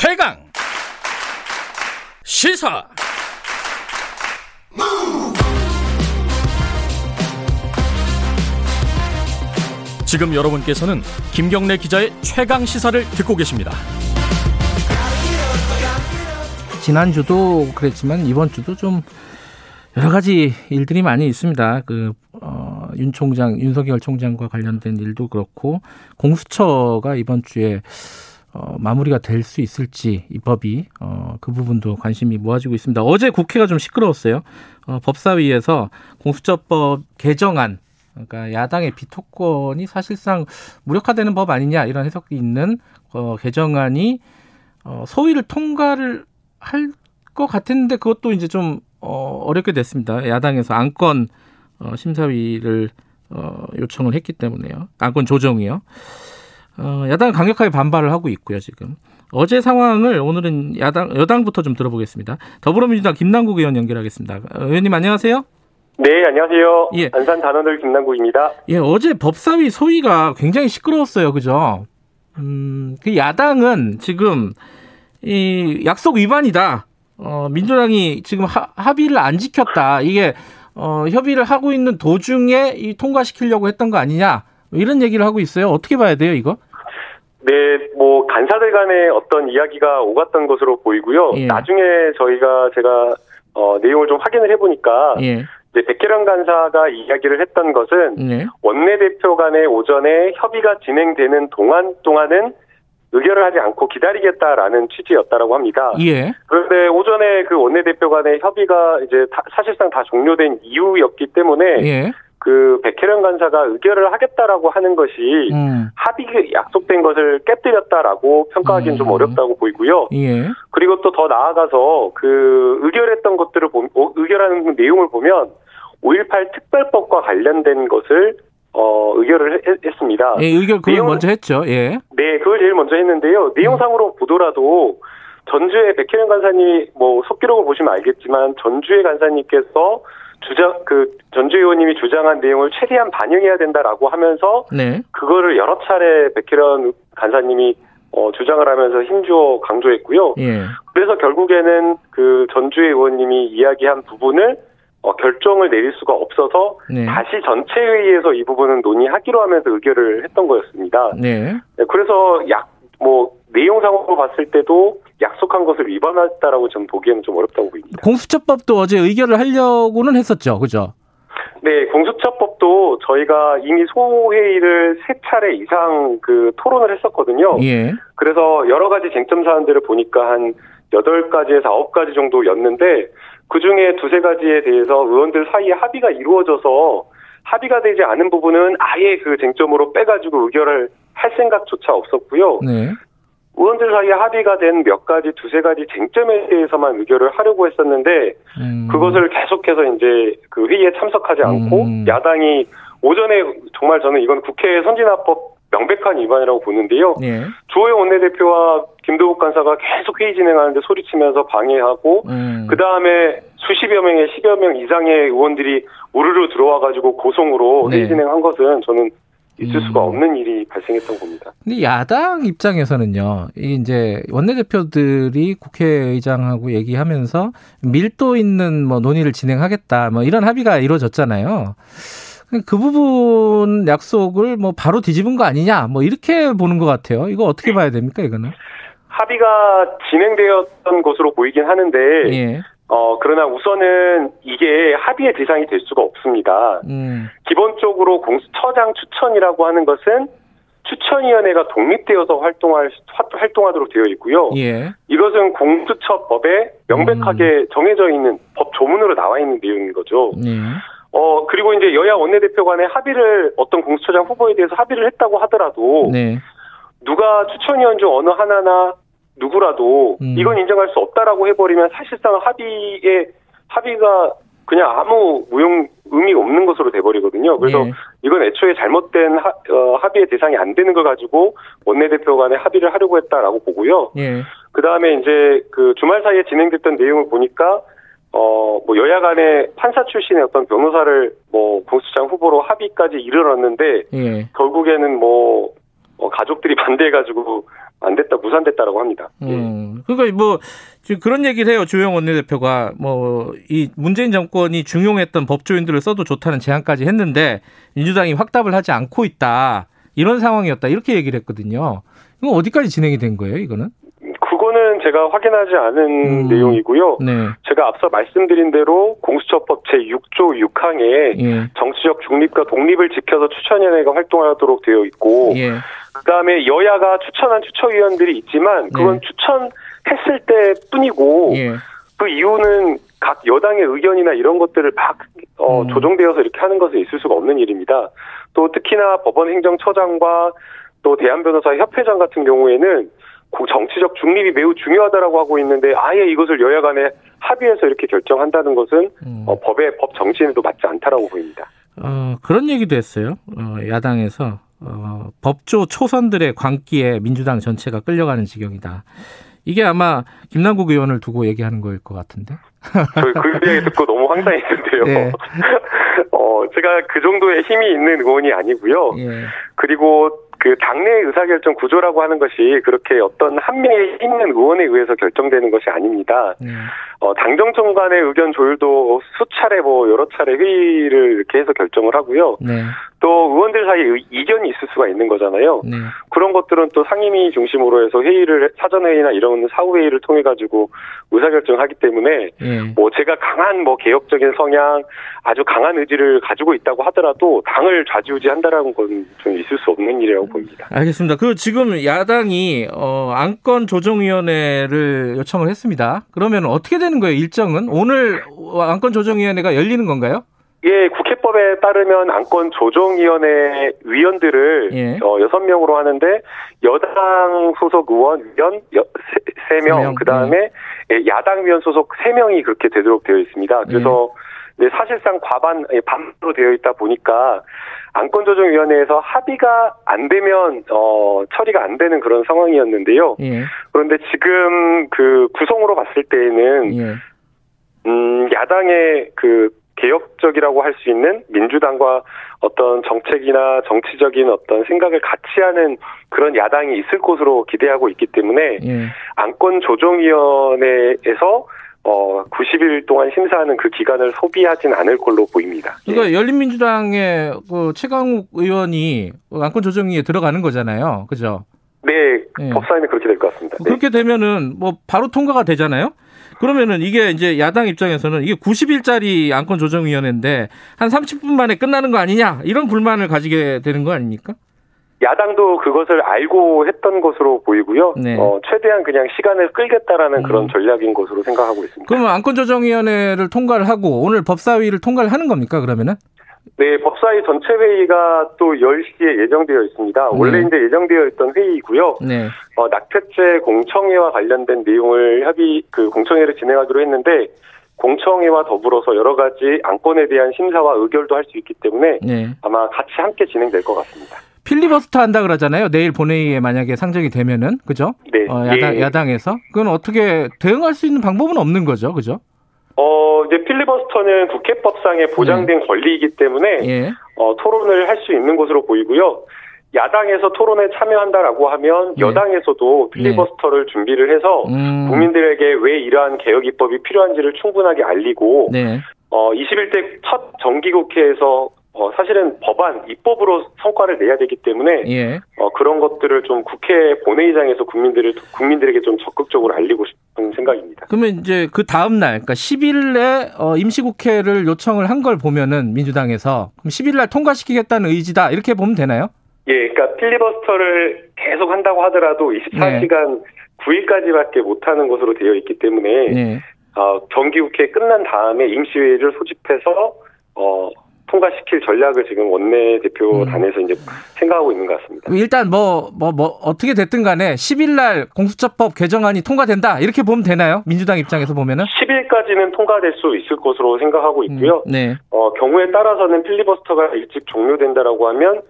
최강 시사 지금 여러분께서는 김경래 기자의 최강 시사를 듣고 계십니다. 지난주도 그랬지만 이번 주도 좀 여러 가지 일들이 많이 있습니다. 그, 어, 윤 총장, 윤석열 총장과 관련된 일도 그렇고, 공수처가 이번 주에 어, 마무리가 될 수 있을지 입법이 어, 그 부분도 관심이 모아지고 있습니다. 어제 국회가 좀 시끄러웠어요. 어, 법사위에서 공수처법 개정안 그러니까 야당의 비토권이 사실상 무력화되는 법 아니냐 이런 해석이 있는 어, 개정안이 어, 소위를 통과를 할 것 같았는데 그것도 이제 좀 어, 어렵게 됐습니다. 야당에서 안건 어, 심사위를 어, 요청을 했기 때문에요. 안건 조정이요. 어, 야당은 강력하게 반발을 하고 있고요, 지금. 어제 상황을 오늘은 야당, 여당부터 좀 들어보겠습니다. 더불어민주당 김남국 의원 연결하겠습니다. 어, 의원님 안녕하세요. 네, 안녕하세요. 예. 안산 단원들 김남국입니다. 예, 어제 법사위 소위가 굉장히 시끄러웠어요. 그죠? 음, 그 야당은 지금 이 약속 위반이다. 어, 민주당이 지금 하, 합의를 안 지켰다. 이게 어, 협의를 하고 있는 도중에 이 통과시키려고 했던 거 아니냐. 이런 얘기를 하고 있어요. 어떻게 봐야 돼요, 이거? 네, 뭐 간사들 간에 어떤 이야기가 오갔던 것으로 보이고요. 예. 나중에 저희가 제가 어, 내용을 좀 확인을 해보니까 예. 이제 백혜령 간사가 이야기를 했던 것은 예. 원내 대표 간의 오전에 협의가 진행되는 동안 동안은 의결을 하지 않고 기다리겠다라는 취지였다라고 합니다. 예. 그런데 오전에 그 원내 대표 간의 협의가 이제 다, 사실상 다 종료된 이후였기 때문에 예. 그 백혜련 간사가 의결을 하겠다라고 하는 것이 음. 합의 약속된 것을 깨뜨렸다라고 평가하기는 음. 좀 어렵다고 보이고요. 예. 그리고 또 더 나아가서 그 의결했던 것들을 보면 어, 의결하는 내용을 보면 5.18 특별법과 관련된 것을 어, 의결을 했, 습니다 예, 의결 그걸 내용, 먼저 했죠. 예. 네, 그걸 제일 먼저 했는데요. 내용상으로 음. 보더라도 전주의 백혜련 간사님 뭐 속기록을 보시면 알겠지만 전주의 간사님께서 주장 그 전주 의원님이 주장한 내용을 최대한 반영해야 된다라고 하면서 네. 그거를 여러 차례 백혜련 간사님이 어, 주장을 하면서 힘주어 강조했고요. 예. 그래서 결국에는 그 전주의 의원님이 이야기한 부분을 어, 결정을 내릴 수가 없어서 네. 다시 전체 회의에서 이 부분은 논의하기로 하면서 의결을 했던 거였습니다. 네. 네 그래서 약 뭐 내용상으로 봤을 때도 약속한 것을 위반했다라고 저는 보기에는 좀 어렵다고 보입니다. 공수처법도 어제 의결을 하려고는 했었죠, 그죠? 네, 공수처법도 저희가 이미 소회의를 세 차례 이상 그 토론을 했었거든요. 예. 그래서 여러 가지 쟁점 사안들을 보니까 한 8가지에서 9가지 정도였는데 그 중에 두세 가지에 대해서 의원들 사이에 합의가 이루어져서 합의가 되지 않은 부분은 아예 그 쟁점으로 빼가지고 의결을 할 생각조차 없었고요. 네. 의원들 사이에 합의가 된 몇 가지 두세 가지 쟁점에 대해서만 의결을 하려고 했었는데 음. 그것을 계속해서 이제 그 회의에 참석하지 않고 음. 야당이 오전에 정말 저는 이건 국회 선진화법 명백한 위반이라고 보는데요. 예. 주호영 원내대표와 김도국 간사가 계속 회의 진행하는데 소리치면서 방해하고 음. 그 다음에 수십여 명의 십여 명 이상의 의원들이 우르르 들어와 가지고 고성으로 네. 회의 진행한 것은 저는 있을 수가 음. 없는 일이 발생했던 겁니다. 근데 야당 입장에서는요, 이제 원내대표들이 국회의장하고 얘기하면서 밀도 있는 뭐 논의를 진행하겠다, 뭐 이런 합의가 이루어졌잖아요. 그 부분 약속을 뭐 바로 뒤집은 거 아니냐, 뭐 이렇게 보는 것 같아요. 이거 어떻게 봐야 됩니까, 이거는? 합의가 진행되었던 것으로 보이긴 하는데, 예. 어, 그러나 우선은 이게 합의의 대상이 될 수가 없습니다. 음. 기본적으로 공수처장 추천이라고 하는 것은 추천위원회가 독립되어서 활동할 활동하도록 되어 있고요. 예. 이것은 공수처법에 명백하게 음. 정해져 있는 법 조문으로 나와 있는 내용인 거죠. 예. 어 그리고 이제 여야 원내대표 간에 합의를 어떤 공수처장 후보에 대해서 합의를 했다고 하더라도 네. 누가 추천위원 중 어느 하나나 누구라도 음. 이건 인정할 수 없다라고 해버리면 사실상 합의에 합의가 그냥 아무 무용 의미 없는 것으로 돼버리거든요. 그래서 예. 이건 애초에 잘못된 하, 어, 합의의 대상이 안 되는 걸 가지고 원내대표 간에 합의를 하려고 했다라고 보고요. 예. 그 다음에 이제 그 주말 사이에 진행됐던 내용을 보니까 어, 뭐 여야 간에 판사 출신의 어떤 변호사를 뭐 공수장 후보로 합의까지 이르렀는데 예. 결국에는 뭐 어, 가족들이 반대해가지고 안 됐다, 무산됐다라고 합니다. 예. 음, 그러니까 뭐 지금 그런 얘기를 해요. 주영 원내대표가 뭐 이 문재인 정권이 중용했던 법조인들을 써도 좋다는 제안까지 했는데 민주당이 확답을 하지 않고 있다 이런 상황이었다 이렇게 얘기를 했거든요. 이거 어디까지 진행이 된 거예요? 이거는? 그거는 제가 확인하지 않은 음, 내용이고요. 네. 제가 앞서 말씀드린 대로 공수처법 제6조 6항에 예. 정치적 중립과 독립을 지켜서 추천위원회가 활동하도록 되어 있고 예. 그다음에 여야가 추천한 추천위원들이 있지만 그건 예. 추천했을 때뿐이고 예. 그 이유는 각 여당의 의견이나 이런 것들을 막 어, 음. 조정되어서 이렇게 하는 것은 있을 수가 없는 일입니다. 또 특히나 법원 행정처장과 또 대한변호사 협회장 같은 경우에는 정치적 중립이 매우 중요하다라고 하고 있는데 아예 이것을 여야 간에 합의해서 이렇게 결정한다는 것은 음. 어, 법의 법 정신에도 맞지 않다라고 보입니다. 어, 그런 얘기도 했어요. 어, 야당에서 어, 법조 초선들의 광기에 민주당 전체가 끌려가는 지경이다. 이게 아마 김남국 의원을 두고 얘기하는 거일 것 같은데. 저희 그 얘기 듣고 너무 황당했는데요. 네. 어, 제가 그 정도의 힘이 있는 의원이 아니고요. 예. 그리고 그 당내 의사결정 구조라고 하는 것이 그렇게 어떤 한 명의 있는 의원에 의해서 결정되는 것이 아닙니다. 네. 어, 당정청 간의 의견 조율도 수차례 뭐 여러 차례 회의를 이렇게 해서 결정을 하고요. 네. 또 의원들 사이에 이견이 있을 수가 있는 거잖아요. 네. 그런 것들은 또 상임위 중심으로 해서 회의를 사전 회의나 이런 사후 회의를 통해 가지고 의사 결정하기 때문에 네. 뭐 제가 강한 뭐 개혁적인 성향, 아주 강한 의지를 가지고 있다고 하더라도 당을 좌지우지한다라는 건 좀 있을 수 없는 일이라고 보입니다. 알겠습니다. 그 지금 야당이 어, 안건 조정위원회를 요청을 했습니다. 그러면 어떻게 되는 거예요? 일정은 오늘 안건 조정위원회가 열리는 건가요? 예, 국회법에 따르면 안건 조정위원회 위원들을 예. 어, 6명으로 하는데 여당 소속 의원 위원 3명, 그다음에 예. 야당 위원 소속 3명이 그렇게 되도록 되어 있습니다. 그래서 예. 네, 사실상 과반 예, 반으로 되어 있다 보니까 안건조정위원회에서 합의가 안 되면 어 처리가 안 되는 그런 상황이었는데요. 예. 그런데 지금 그 구성으로 봤을 때에는 예. 음 야당의 그 개혁적이라고 할 수 있는 민주당과 어떤 정책이나 정치적인 어떤 생각을 같이 하는 그런 야당이 있을 것으로 기대하고 있기 때문에 예. 안건 조정위원회에서 어 90일 동안 심사하는 그 기간을 소비하진 않을 걸로 보입니다. 그러니까 예. 열린민주당의 그 최강욱 의원이 안건 조정위에 들어가는 거잖아요. 그죠? 네, 예. 법사위는 그렇게 될 것 같습니다. 네. 그렇게 되면은 뭐 바로 통과가 되잖아요. 그러면은 이게 이제 야당 입장에서는 이게 90일짜리 안건 조정위원회인데 한 30분 만에 끝나는 거 아니냐 이런 불만을 가지게 되는 거 아닙니까? 야당도 그것을 알고 했던 것으로 보이고요. 네. 어, 최대한 그냥 시간을 끌겠다라는 음. 그런 전략인 것으로 생각하고 있습니다. 그러면 안건조정위원회를 통과를 하고 오늘 법사위를 통과를 하는 겁니까 그러면은? 네, 법사위 전체 회의가 또 10시에 예정되어 있습니다. 네. 원래 이제 예정되어 있던 회의이고요. 네. 어, 낙태죄 공청회와 관련된 내용을 협의 그 공청회를 진행하기로 했는데 공청회와 더불어서 여러 가지 안건에 대한 심사와 의결도 할 수 있기 때문에 네. 아마 같이 함께 진행될 것 같습니다. 필리버스터 한다 그러잖아요. 내일 본회의에 만약에 상정이 되면은 그죠? 네. 어, 야당 예. 야당에서 그건 어떻게 대응할 수 있는 방법은 없는 거죠, 그죠? 어 이제 필리버스터는 국회법상에 보장된 네. 권리이기 때문에 예. 어, 토론을 할 수 있는 것으로 보이고요. 야당에서 토론에 참여한다라고 하면 네. 여당에서도 필리버스터를 네. 준비를 해서 음. 국민들에게 왜 이러한 개혁 입법이 필요한지를 충분하게 알리고 네. 어 21대 첫 정기국회에서 어, 사실은 법안 입법으로 성과를 내야 되기 때문에 예. 어, 그런 것들을 좀 국회 본회의장에서 국민들을 국민들에게 좀 적극적으로 알리고 싶은 생각입니다. 그러면 이제 그 다음 날, 그러니까 10일에 어, 임시국회를 요청을 한 걸 보면은 민주당에서 그럼 10일 날 통과시키겠다는 의지다 이렇게 보면 되나요? 예, 그러니까 필리버스터를 계속 한다고 하더라도 24시간 네. 9일까지밖에 못하는 것으로 되어 있기 때문에 네. 어, 정기국회 끝난 다음에 임시회의를 소집해서 어, 통과시킬 전략을 지금 원내 대표 단에서 음. 이제 생각하고 있는 것 같습니다. 일단 뭐, 뭐, 뭐, 어떻게 됐든 간에 10일 날 공수처법 개정안이 통과된다. 이렇게 보면 되나요? 민주당 입장에서 보면은? 10일까지는 통과될 수 있을 것으로 생각하고 있고요. 음, 네. 어, 경우에 따라서는 필리버스터가 일찍 종료된다라고 하면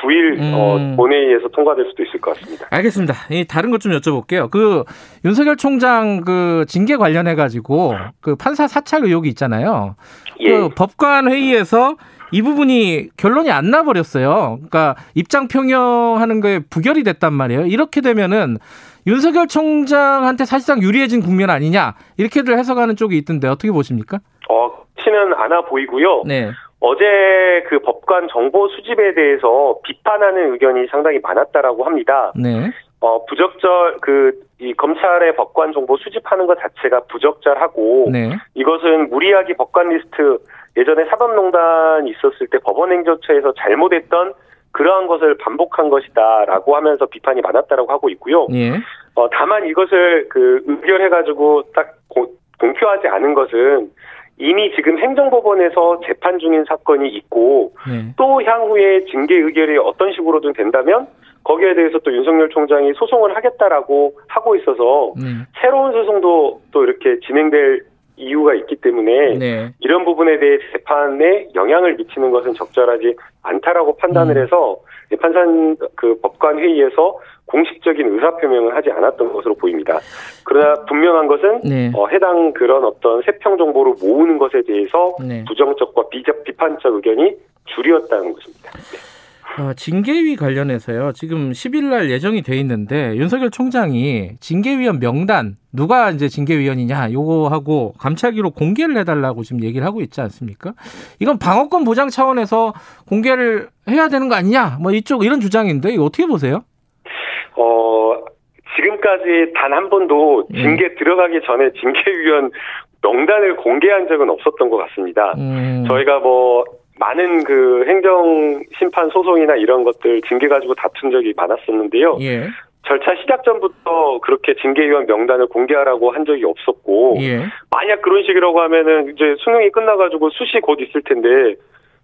9일 어, 음. 어, 본회의에서 통과될 수도 있을 것 같습니다. 알겠습니다. 이 다른 것 좀 여쭤볼게요. 그 윤석열 총장 그 징계 관련해 가지고 그 판사 사찰 의혹이 있잖아요. 예. 그 법관 회의에서 이 부분이 결론이 안 나버렸어요. 그러니까 입장 평형하는 거에 부결이 됐단 말이에요. 이렇게 되면은 윤석열 총장한테 사실상 유리해진 국면 아니냐 이렇게들 해석하는 쪽이 있던데 어떻게 보십니까? 어, 치는 않아 보이고요. 네. 어제 그 법관 정보 수집에 대해서 비판하는 의견이 상당히 많았다라고 합니다. 네. 어, 부적절, 그, 이 검찰의 법관 정보 수집하는 것 자체가 부적절하고, 네. 이것은 무리하게 법관 리스트, 예전에 사법농단 있었을 때 법원행정처에서 잘못했던 그러한 것을 반복한 것이다라고 하면서 비판이 많았다라고 하고 있고요. 예. 어, 다만 이것을 그 의결해가지고 딱 고, 공표하지 않은 것은 이미 지금 행정법원에서 재판 중인 사건이 있고 네. 또 향후에 징계 의결이 어떤 식으로든 된다면 거기에 대해서 또 윤석열 총장이 소송을 하겠다라고 하고 있어서 네. 새로운 소송도 또 이렇게 진행될 이유가 있기 때문에 네. 이런 부분에 대해 재판에 영향을 미치는 것은 적절하지 않다라고 판단을 음. 해서 판산 그 법관 회의에서 공식적인 의사 표명을 하지 않았던 것으로 보입니다. 그러나 분명한 것은 네. 어, 해당 그런 어떤 세평 정보를 모으는 것에 대해서 네. 부정적과 비적 비판적 의견이 줄이었다는 것입니다. 네. 어, 징계위 관련해서요. 지금 10일 날 예정이 돼 있는데 윤석열 총장이 징계위원 명단 누가 이제 징계위원이냐 요거 하고 감찰기로 공개를 해달라고 지금 얘기를 하고 있지 않습니까? 이건 방어권 보장 차원에서 공개를 해야 되는 거 아니냐? 뭐 이쪽 이런 주장인데 이거 어떻게 보세요? 어 지금까지 단 한 번도 예. 징계 음. 들어가기 전에 징계위원 명단을 공개한 적은 없었던 것 같습니다. 음. 저희가 뭐 많은 그 행정 심판 소송이나 이런 것들 징계 가지고 다툰 적이 많았었는데요. 예. 절차 시작 전부터 그렇게 징계위원 명단을 공개하라고 한 적이 없었고 예. 만약 그런 식이라고 하면은 이제 수능이 끝나가지고 수시 곧 있을 텐데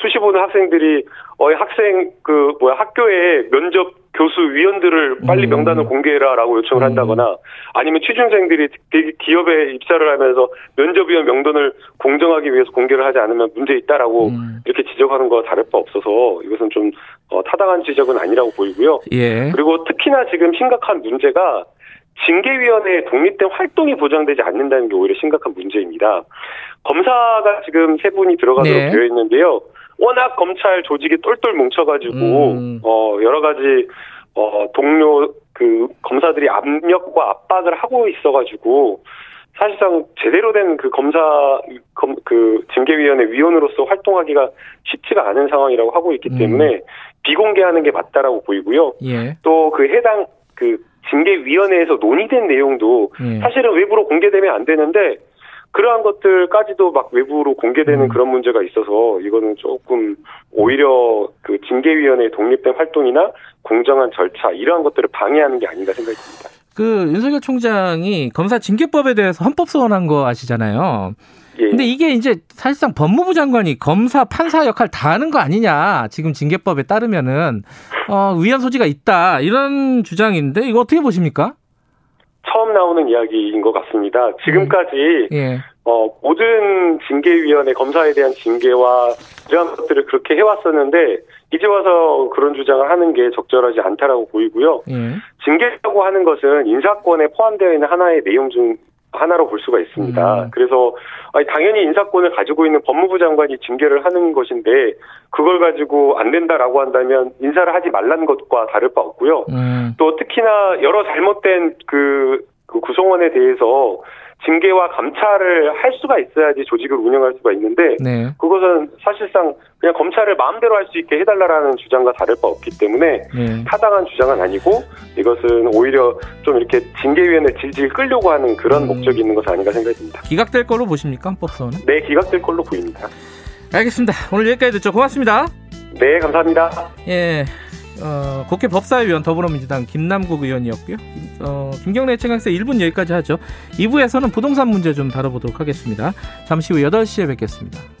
수시 보는 학생들이 어 학생 그 뭐야 학교에 면접 교수 위원들을 빨리 음. 명단을 공개해라라고 요청을 음. 한다거나 아니면 취준생들이 기업에 입사를 하면서 면접위원 명단을 공정하기 위해서 공개를 하지 않으면 문제 있다라고 음. 이렇게 지적하는 거 다를 바 없어서 이것은 좀 어, 타당한 지적은 아니라고 보이고요. 예. 그리고 특히나 지금 심각한 문제가 징계위원회의 독립된 활동이 보장되지 않는다는 게 오히려 심각한 문제입니다. 검사가 지금 세 분이 들어가도록 네. 되어 있는데요. 워낙 검찰 조직이 똘똘 뭉쳐가지고 음. 어 여러 가지 어 동료 그 검사들이 압력과 압박을 하고 있어가지고 사실상 제대로 된 그 검사 검, 그 징계위원회 위원으로서 활동하기가 쉽지가 않은 상황이라고 하고 있기 음. 때문에 음. 비공개하는 게 맞다라고 보이고요. 예. 또그 해당 그 징계위원회에서 논의된 내용도 예. 사실은 외부로 공개되면 안 되는데 그러한 것들까지도 막 외부로 공개되는 음. 그런 문제가 있어서 이거는 조금 오히려 그 징계위원회의 독립된 활동이나 공정한 절차 이러한 것들을 방해하는 게 아닌가 생각이 듭니다. 그 윤석열 총장이 검사 징계법에 대해서 헌법 소원한 거 아시잖아요. 예. 근데 이게 이제 사실상 법무부 장관이 검사 판사 역할 다 하는 거 아니냐 지금 징계법에 따르면은 어, 위헌 소지가 있다 이런 주장인데 이거 어떻게 보십니까? 처음 나오는 이야기인 것 같습니다. 지금까지 음. 예. 어, 모든 징계위원회 검사에 대한 징계와 이러한 것들을 그렇게 해왔었는데 이제 와서 그런 주장을 하는 게 적절하지 않다라고 보이고요. 예. 징계라고 하는 것은 인사권에 포함되어 있는 하나의 내용 중 하나로 볼 수가 있습니다. 음. 그래서 아니, 당연히 인사권을 가지고 있는 법무부 장관이 징계를 하는 것인데 그걸 가지고 안 된다라고 한다면 인사를 하지 말라는 것과 다를 바 없고요. 음. 또 특히나 여러 잘못된 그, 그 구성원에 대해서 징계와 감찰을 할 수가 있어야지 조직을 운영할 수가 있는데 네. 그것은 사실상 그냥 검찰을 마음대로 할 수 있게 해달라라는 주장과 다를 바 없기 때문에 네. 타당한 주장은 아니고 이것은 오히려 좀 이렇게 징계위원회 질질 끌려고 하는 그런 음. 목적이 있는 것은 아닌가 생각이 듭니다. 기각될 걸로 보십니까 헌법소원은? 네, 기각될 걸로 보입니다. 알겠습니다. 오늘 여기까지 듣죠. 고맙습니다. 네, 감사합니다. 예. 어, 국회 법사위원 더불어민주당 김남국 의원이었고요. 어, 김경래 최강세 1분 여기까지 하죠. 2부에서는 부동산 문제 좀 다뤄보도록 하겠습니다. 잠시 후 8시에 뵙겠습니다.